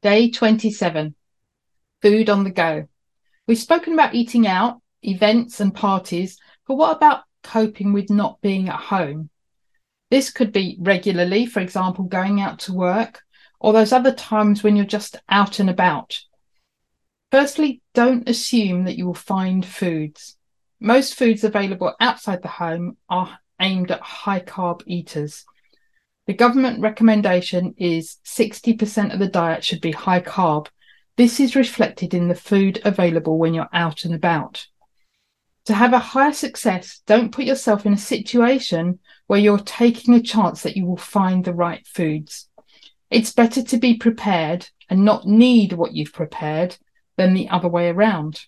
Day 27 Food on the Go. We've spoken about eating out, events, and parties, but what about coping with not being at home? This could be regularly, for example, going out to work, or those other times when you're just out and about. Firstly, don't assume that you will find foods. Most foods available outside the home are aimed at high carb eaters. The government recommendation is 60% of the diet should be high carb. This is reflected in the food available when you're out and about. To have a higher success, don't put yourself in a situation where you're taking a chance that you will find the right foods. It's better to be prepared and not need what you've prepared than the other way around.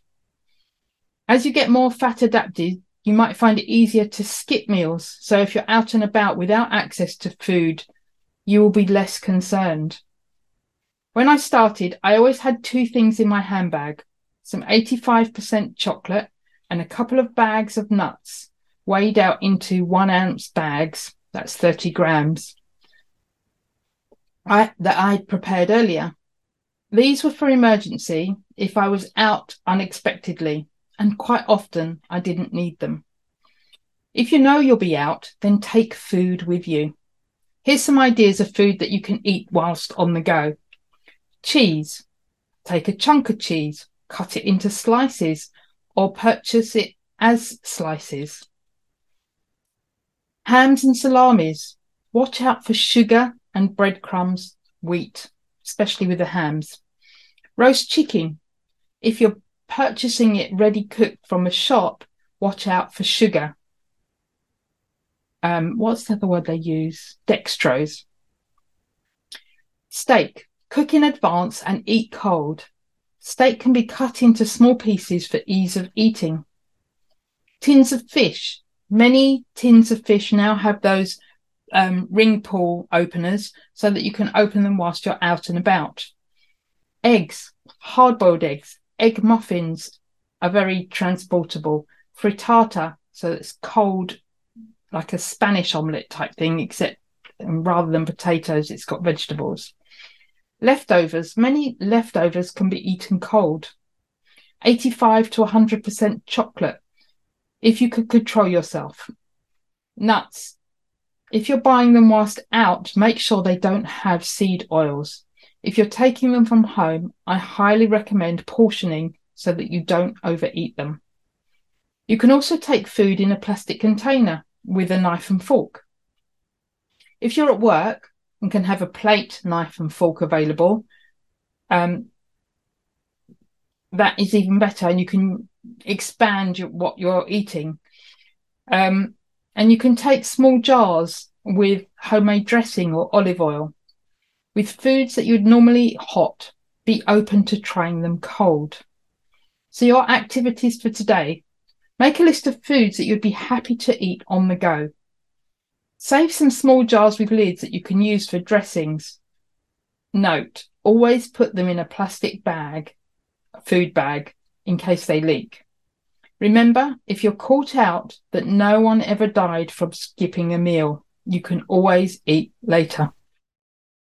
As you get more fat adapted, you might find it easier to skip meals. So if you're out and about without access to food, you will be less concerned. When I started, I always had two things in my handbag some 85% chocolate and a couple of bags of nuts weighed out into one ounce bags. That's 30 grams. I, that I'd prepared earlier. These were for emergency if I was out unexpectedly and quite often I didn't need them. If you know you'll be out, then take food with you. Here's some ideas of food that you can eat whilst on the go. Cheese. Take a chunk of cheese, cut it into slices, or purchase it as slices. Hams and salamis. Watch out for sugar and breadcrumbs, wheat, especially with the hams. Roast chicken. If you're purchasing it ready cooked from a shop, watch out for sugar. Um, what's the other word they use? Dextrose. Steak. Cook in advance and eat cold. Steak can be cut into small pieces for ease of eating. Tins of fish. Many tins of fish now have those um, ring pull openers so that you can open them whilst you're out and about. Eggs, hard boiled eggs, egg muffins are very transportable. Frittata, so it's cold, like a Spanish omelette type thing, except rather than potatoes, it's got vegetables. Leftovers, many leftovers can be eaten cold. 85 to 100% chocolate, if you could control yourself. Nuts, if you're buying them whilst out, make sure they don't have seed oils. If you're taking them from home, I highly recommend portioning so that you don't overeat them. You can also take food in a plastic container with a knife and fork. If you're at work and can have a plate, knife, and fork available, um, that is even better, and you can expand your, what you're eating. Um, and you can take small jars with homemade dressing or olive oil. With foods that you'd normally eat hot, be open to trying them cold. So, your activities for today make a list of foods that you'd be happy to eat on the go. Save some small jars with lids that you can use for dressings. Note, always put them in a plastic bag, a food bag, in case they leak. Remember, if you're caught out that no one ever died from skipping a meal, you can always eat later.